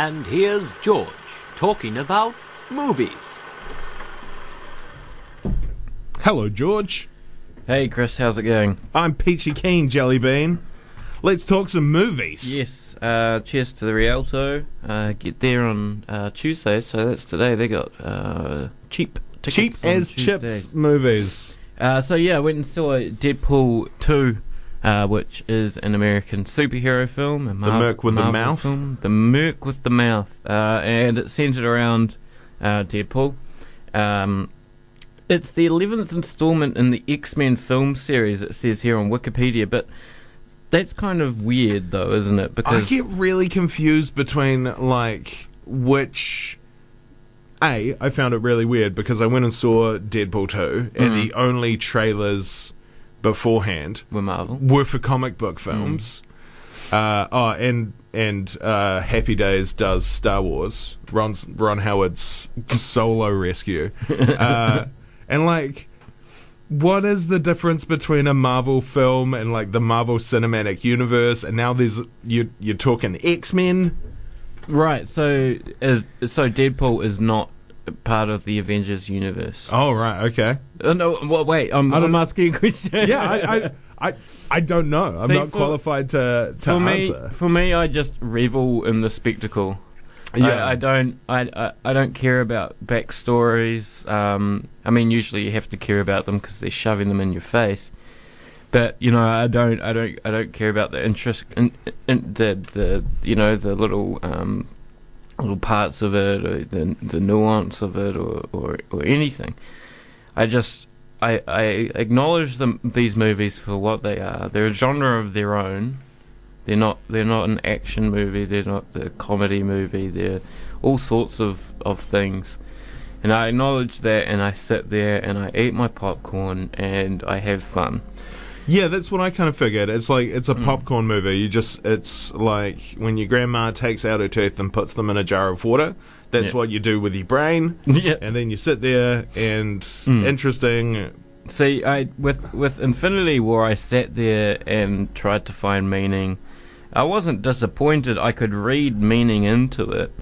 And here's George talking about movies. Hello, George. Hey Chris, how's it going? I'm Peachy Keen, Jellybean. Let's talk some movies. Yes, uh, cheers to the Rialto. Uh, get there on uh, Tuesday, so that's today. They got uh, cheap tickets. Cheap on as Tuesdays. chips movies. Uh, so yeah, I went and saw Deadpool 2, uh, which is an American superhero film. A Mar- Merc with the Marvel mouth? Film. The Merc with the Mouth. Uh, and it's centered around uh, Deadpool. Um, it's the 11th installment in the X-Men film series, it says here on Wikipedia, but that's kind of weird though, isn't it? Because I get really confused between like which. A, I found it really weird because I went and saw Deadpool 2, and Mhm. the only trailers beforehand we're Marvel. were for comic book films. Uh, oh, and and uh, Happy Days does Star Wars. Ron Ron Howard's solo rescue, uh, and like, what is the difference between a Marvel film and like the Marvel Cinematic Universe? And now there's you you're talking X Men. Right, so is so Deadpool is not part of the Avengers universe. Oh right, okay. Oh, no, well, wait, I'm, I I'm asking a question. Yeah, I I, I, I don't know. I'm See, not for- qualified to to for me, for me, I just revel in the spectacle. Yeah. I, I don't, I, I, I don't care about backstories. Um, I mean, usually you have to care about them because they're shoving them in your face. But you know, I don't, I don't, I don't care about the interest, in, in the, the, you know, the little, um, little parts of it, or the, the nuance of it, or, or, or anything. I just, I, I acknowledge them, these movies for what they are. They're a genre of their own. They're not, they're not an action movie. They're not a comedy movie. They're all sorts of, of things. And I acknowledge that, and I sit there and I eat my popcorn and I have fun. Yeah, that's what I kind of figured. It's like it's a Mm. popcorn movie. You just it's like when your grandma takes out her teeth and puts them in a jar of water. That's Yeah. what you do with your brain, yeah. and then you sit there and Mm. interesting. See, I with with Infinity War, I sat there and tried to find meaning. I wasn't disappointed. I could read meaning into it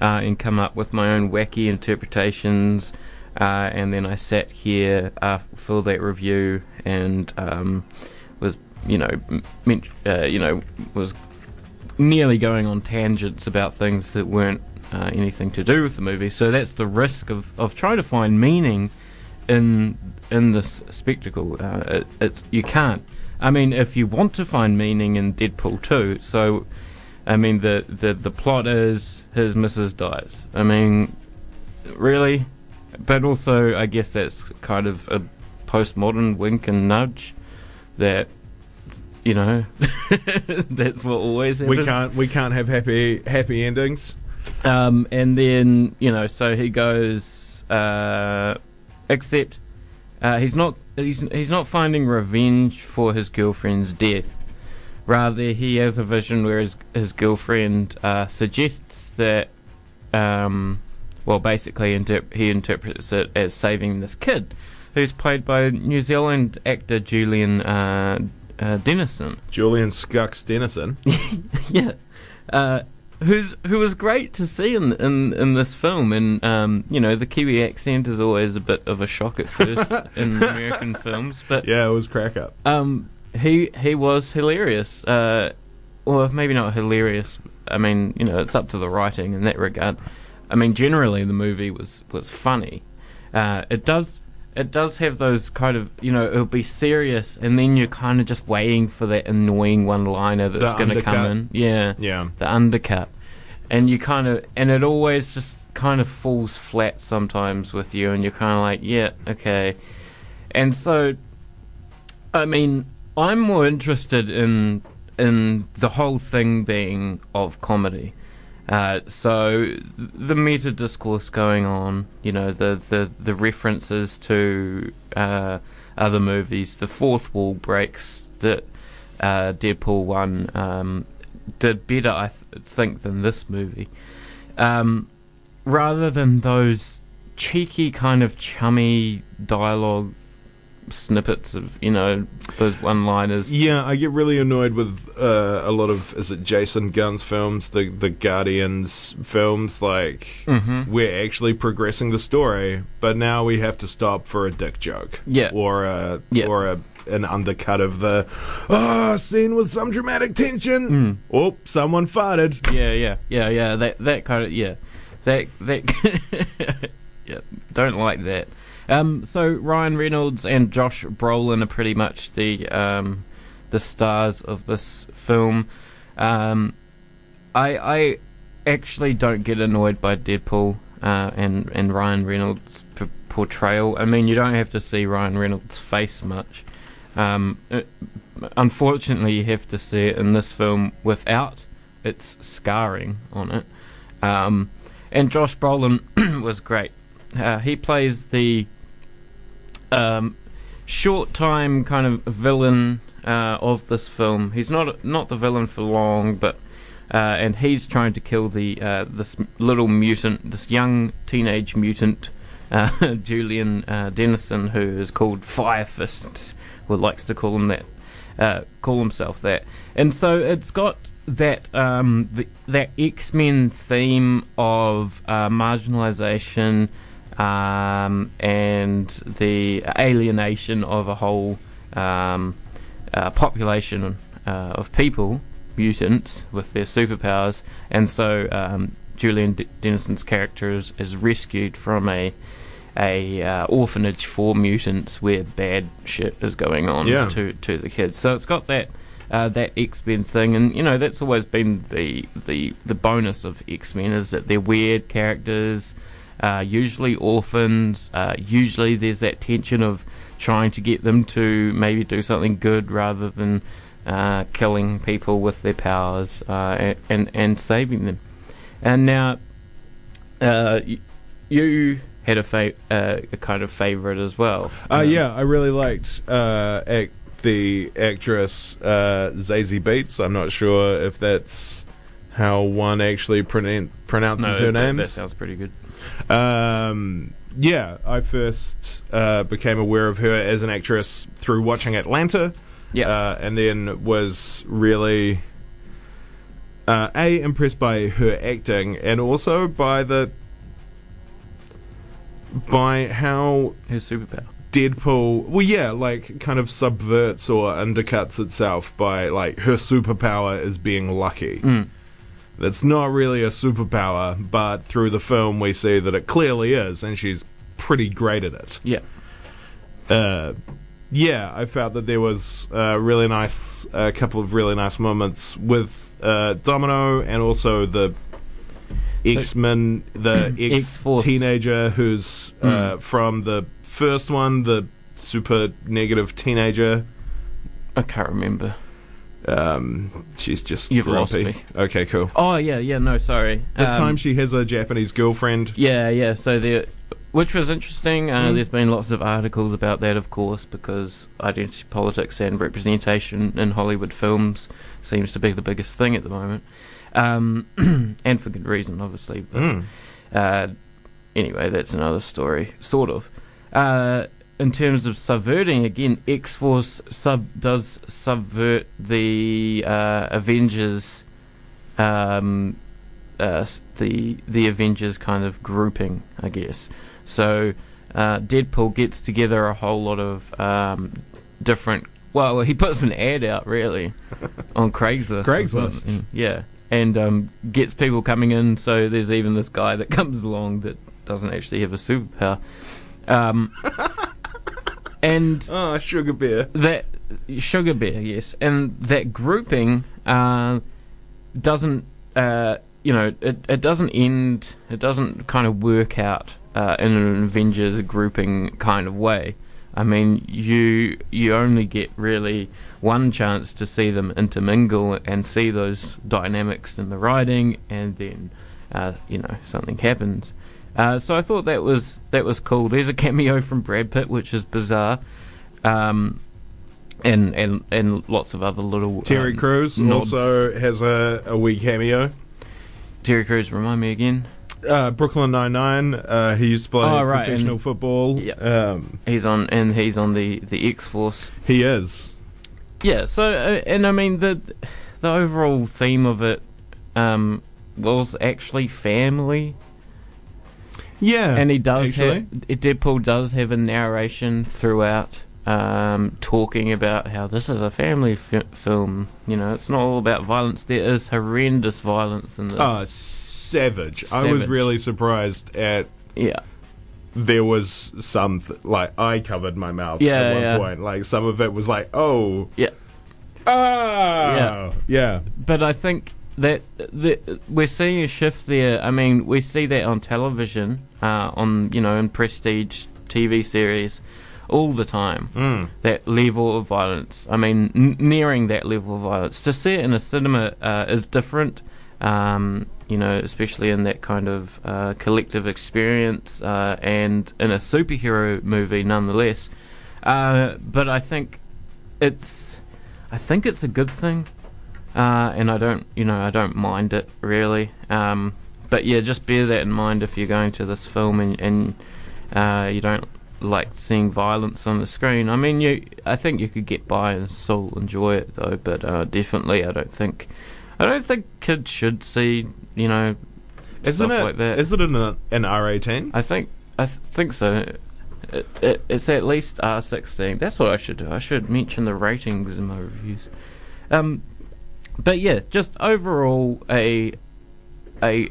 uh, and come up with my own wacky interpretations. Uh, and then I sat here uh, for that review and um, was, you know, uh, you know, was nearly going on tangents about things that weren't uh, anything to do with the movie. So that's the risk of, of trying to find meaning in in this spectacle. Uh, it, it's you can't. I mean, if you want to find meaning in Deadpool 2, so I mean the the the plot is his missus dies. I mean, really, but also I guess that's kind of a postmodern wink and nudge that. You know, that's what always happens. We can't we can't have happy happy endings. Um, and then you know, so he goes. Uh, except uh, he's not he's he's not finding revenge for his girlfriend's death. Rather, he has a vision where his his girlfriend uh, suggests that, um, well, basically interp- he interprets it as saving this kid, who's played by New Zealand actor Julian uh, uh, Dennison. Julian Skux Dennison. yeah, uh, who's who was great to see in in in this film, and um, you know the Kiwi accent is always a bit of a shock at first in American films, but Yeah, it was crack up. um, he he was hilarious, uh, or maybe not hilarious. I mean, you know, it's up to the writing in that regard. I mean, generally the movie was was funny. Uh, it does it does have those kind of you know it'll be serious, and then you're kind of just waiting for that annoying one liner that's going to come in. Yeah, Yeah. the undercut, and you kind of and it always just kind of falls flat sometimes with you, and you're kind of like, yeah, okay, and so I mean, I'm more interested in in the whole thing being of comedy. Uh, so the meta discourse going on, you know, the the, the references to uh, other movies, the fourth wall breaks that uh, Deadpool one um, did better, I th- think, than this movie. Um, rather than those cheeky kind of chummy dialogue snippets of you know those one-liners. Yeah, I get really annoyed with uh, a lot of is it Jason Gunn's films, the the Guardians films. Like Mhm. we're actually progressing the story, but now we have to stop for a dick joke, Yeah. or a Yeah. or a an undercut of the ah scene with some dramatic tension. Mm. Oh, someone farted. Yeah, yeah, yeah, yeah. That that kind of yeah, that that yeah. Don't like that. Um, so Ryan Reynolds and Josh Brolin are pretty much the um, the stars of this film. Um, I I actually don't get annoyed by Deadpool uh, and and Ryan Reynolds' p- portrayal. I mean, you don't have to see Ryan Reynolds' face much. Um, uh, unfortunately, you have to see it in this film without its scarring on it. Um, and Josh Brolin was great. Uh, he plays the um, short time kind of villain uh, of this film. He's not not the villain for long, but uh, and he's trying to kill the uh, this little mutant, this young teenage mutant, uh, Julian uh, Dennison, who is called Fire Fists, or likes to call him that, uh, call himself that. And so it's got that um, the, that X Men theme of marginalization um, and the alienation of a whole um, uh, population uh, of people, mutants with their superpowers, and so um, Julian D- Dennison's character is, is rescued from a a uh, orphanage for mutants where bad shit is going on Yeah. to to the kids. So it's got that uh, that X Men thing, and you know that's always been the the the bonus of X Men is that they're weird characters, uh, usually orphans. Uh, usually there's that tension of trying to get them to maybe do something good rather than uh, killing people with their powers uh, and and saving them. And now, uh, you had a fa- uh, a kind of favorite as well. Uh, yeah, I really liked uh, act, the actress uh, Zazie Beetz. I'm not sure if that's how one actually pronoun- pronounces No, her name. that sounds pretty good. Um, yeah, I first uh, became aware of her as an actress through watching Atlanta. Yeah. Uh, and then was really uh, a impressed by her acting and also by the by how Her superpower. Deadpool, well, yeah, like kind of subverts or undercuts itself by like her superpower is being lucky. Mm. That's not really a superpower, but through the film we see that it clearly is, and she's pretty great at it. Yeah. Uh, yeah, I felt that there was a really nice, a couple of really nice moments with uh, Domino and also the X Men, the ex teenager who's uh, Mm. from the first one, the super negative teenager. I can't remember. Um, she's just You've lost grumpy. me. Okay, cool. Oh yeah, yeah. No, sorry. This Um, time she has a Japanese girlfriend. Yeah, yeah. So there, which was interesting. Uh, Mm. There's been lots of articles about that, of course, because identity politics and representation in Hollywood films seems to be the biggest thing at the moment, um, and for good reason, obviously. But Mm. uh, anyway, that's another story, sort of. Uh, in terms of subverting, again, X Force sub does subvert the uh, Avengers, um, uh, the the Avengers kind of grouping, I guess. So uh, Deadpool gets together a whole lot of um, different. Well, he puts an ad out really on Craigslist. Craigslist. yeah, and um, gets people coming in. So there's even this guy that comes along that doesn't actually have a superpower. Um, and Oh, sugar bear. that sugar bear, yes, and that grouping uh, doesn't, uh, you know, it, it doesn't end, it doesn't kind of work out uh, in an Avengers grouping kind of way. I mean, you you only get really one chance to see them intermingle and see those dynamics in the writing, and then uh, you know something happens. Uh, so I thought that was that was cool. There's a cameo from Brad Pitt, which is bizarre, um, and and and lots of other little Terry um, Crews nods. also has a, a wee cameo. Terry Crews, remind me again. uh, Brooklyn Nine Nine. Uh, he used to play Oh, right, professional and- football. Yep. Um, He's on, and he's on the the X Force. he is. Yeah. So, uh, and I mean the the overall theme of it um, was actually family, Yeah, and he does actually. have Deadpool does have a narration throughout. Um, talking about how this is a family fi- film, you know, it's not all about violence. There is horrendous violence in this. Oh, savage. I was really surprised at yeah, there was some th- like I covered my mouth Yeah, at one yeah. point. Like some of it was like, oh, yeah. ah, Yeah. yeah. but I think that the, we're seeing a shift there. I mean, we see that on television, uh, on you know, in prestige TV series, all the time. Mm. That level of violence. I mean, n- nearing that level of violence. To see it in a cinema uh, is different. Um, you know, especially in that kind of uh, collective experience, uh, and in a superhero movie, nonetheless. Uh, but I think it's, I think it's a good thing uh, and I don't, you know, I don't mind it really. Um, but yeah, just bear that in mind if you're going to this film and, and uh, you don't like seeing violence on the screen. I mean, you, I think you could get by and still enjoy it though. But uh, definitely, I don't think, I don't think kids should see, you know, Isn't stuff it? like that. Is it an an R eighteen? I think, I th- think so. It, it, it's at least R16. That's what I should do. I should mention the ratings in my reviews. Um, but yeah, just overall a a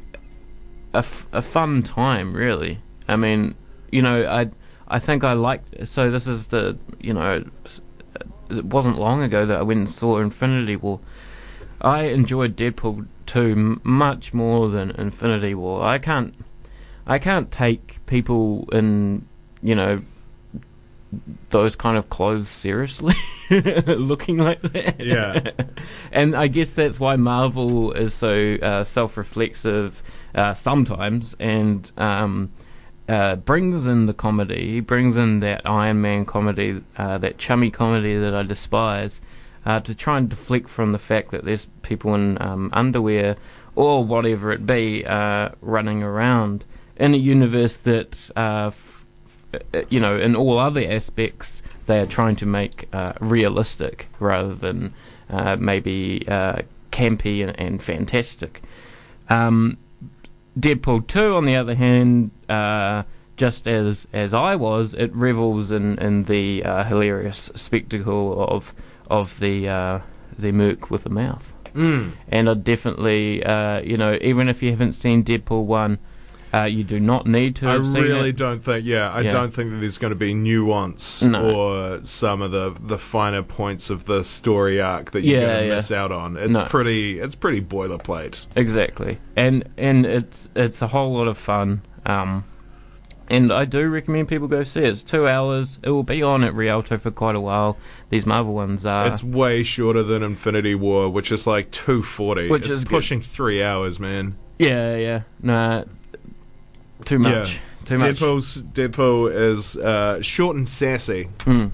a, f- a fun time, really. I mean, you know, I I think I liked. So this is the you know, uh, it wasn't long ago that I went and saw Infinity War. I enjoyed Deadpool 2 m- much more than Infinity War. I can't I can't take people in you know those kind of clothes seriously looking like that. Yeah. and I guess that's why Marvel is so uh, self-reflexive uh, sometimes and um, uh, brings in the comedy. He brings in that Iron Man comedy, uh, that chummy comedy that I despise, uh, to try and deflect from the fact that there's people in um, underwear or whatever it be uh, running around in a universe that, you know, in all other aspects, they are trying to make uh, realistic rather than uh, maybe uh, campy and, and fantastic. Um, Deadpool 2, on the other hand, uh, just as as I was, it revels in, in the uh, hilarious spectacle of of the uh, the Merc with a mouth. Mm. And I definitely, uh, you know, even if you haven't seen Deadpool 1, uh, you do not need to I really don't think. Yeah, I Yeah. don't think that there's going to be nuance No. or some of the the finer points of the story arc that you're Yeah, going to yeah. miss out on. It's No. pretty. It's pretty boilerplate. Exactly, and and it's it's a whole lot of fun. Um, and I do recommend people go see it. It's two hours. It will be on at Rialto for quite a while. These Marvel ones are. it's way shorter than Infinity War, which is like two forty. Which it's is good. pushing three hours, man. yeah, yeah, nah, too much, too much. Deadpool's Deadpool is uh, short and sassy. Hmm.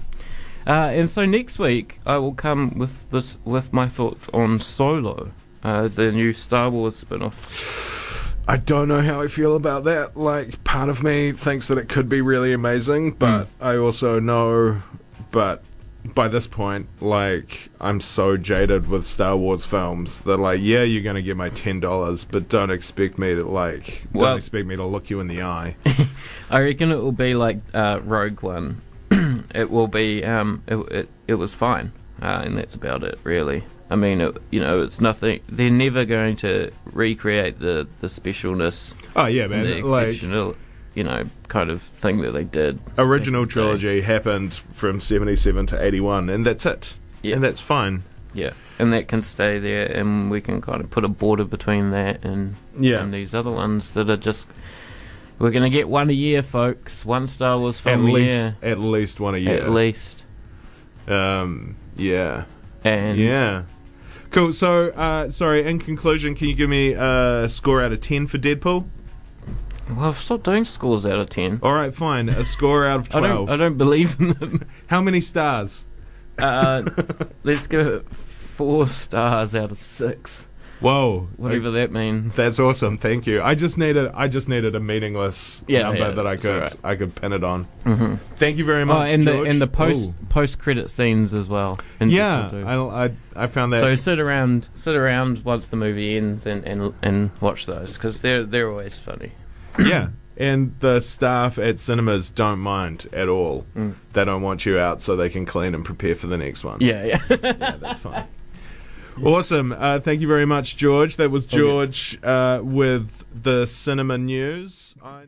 Uh, and so next week I will come with this with my thoughts on Solo, uh, the new Star Wars spin-off. I don't know how I feel about that. Like, part of me thinks that it could be really amazing, but I also know, but by this point, like, I'm so jaded with Star Wars films that, like, yeah, you're gonna get my ten dollars, but don't expect me to like, Well- don't expect me to look you in the eye. I reckon it will be like uh, Rogue One. it will be. Um, it, it it was fine, uh, and that's about it, really. I mean, it, you know, it's nothing. They're never going to recreate the the specialness, Oh yeah, man. the like, exceptional, you know, kind of thing that they did. original back in the trilogy happened from '77 to '81, and that's it. Yeah. And that's fine. Yeah, and that can stay there, and we can kind of put a border between that and Yeah. and these other ones that are just. We're gonna get one a year, folks. One Star Wars At film a least, year, at least one a year. at least. Um. Yeah. And Yeah. Cool. So, uh, sorry. In conclusion, can you give me a score out of ten for Deadpool? Well, I've stopped doing scores out of ten. All right, fine. A score out of I twelve. don't. I don't believe in them. How many stars? Uh, let's go four stars out of six. Whoa. whatever that means. That's awesome. Thank you. I just needed I just needed a meaningless Yeah, number yeah, that I could alright. I could pin it on. Thank you very Oh, much. and the George. and the post Ooh. post credit scenes as well. Yeah. I, I I found that. So sit around, sit around once the movie ends, and and, and watch those because they're they're always funny. Yeah, and the staff at cinemas don't mind at all. Mm. They don't want you out so they can clean and prepare for the next one. Yeah, yeah. yeah that's fine. Awesome. Uh, thank you very much, George. That was Okay. George uh, with the cinema news. I-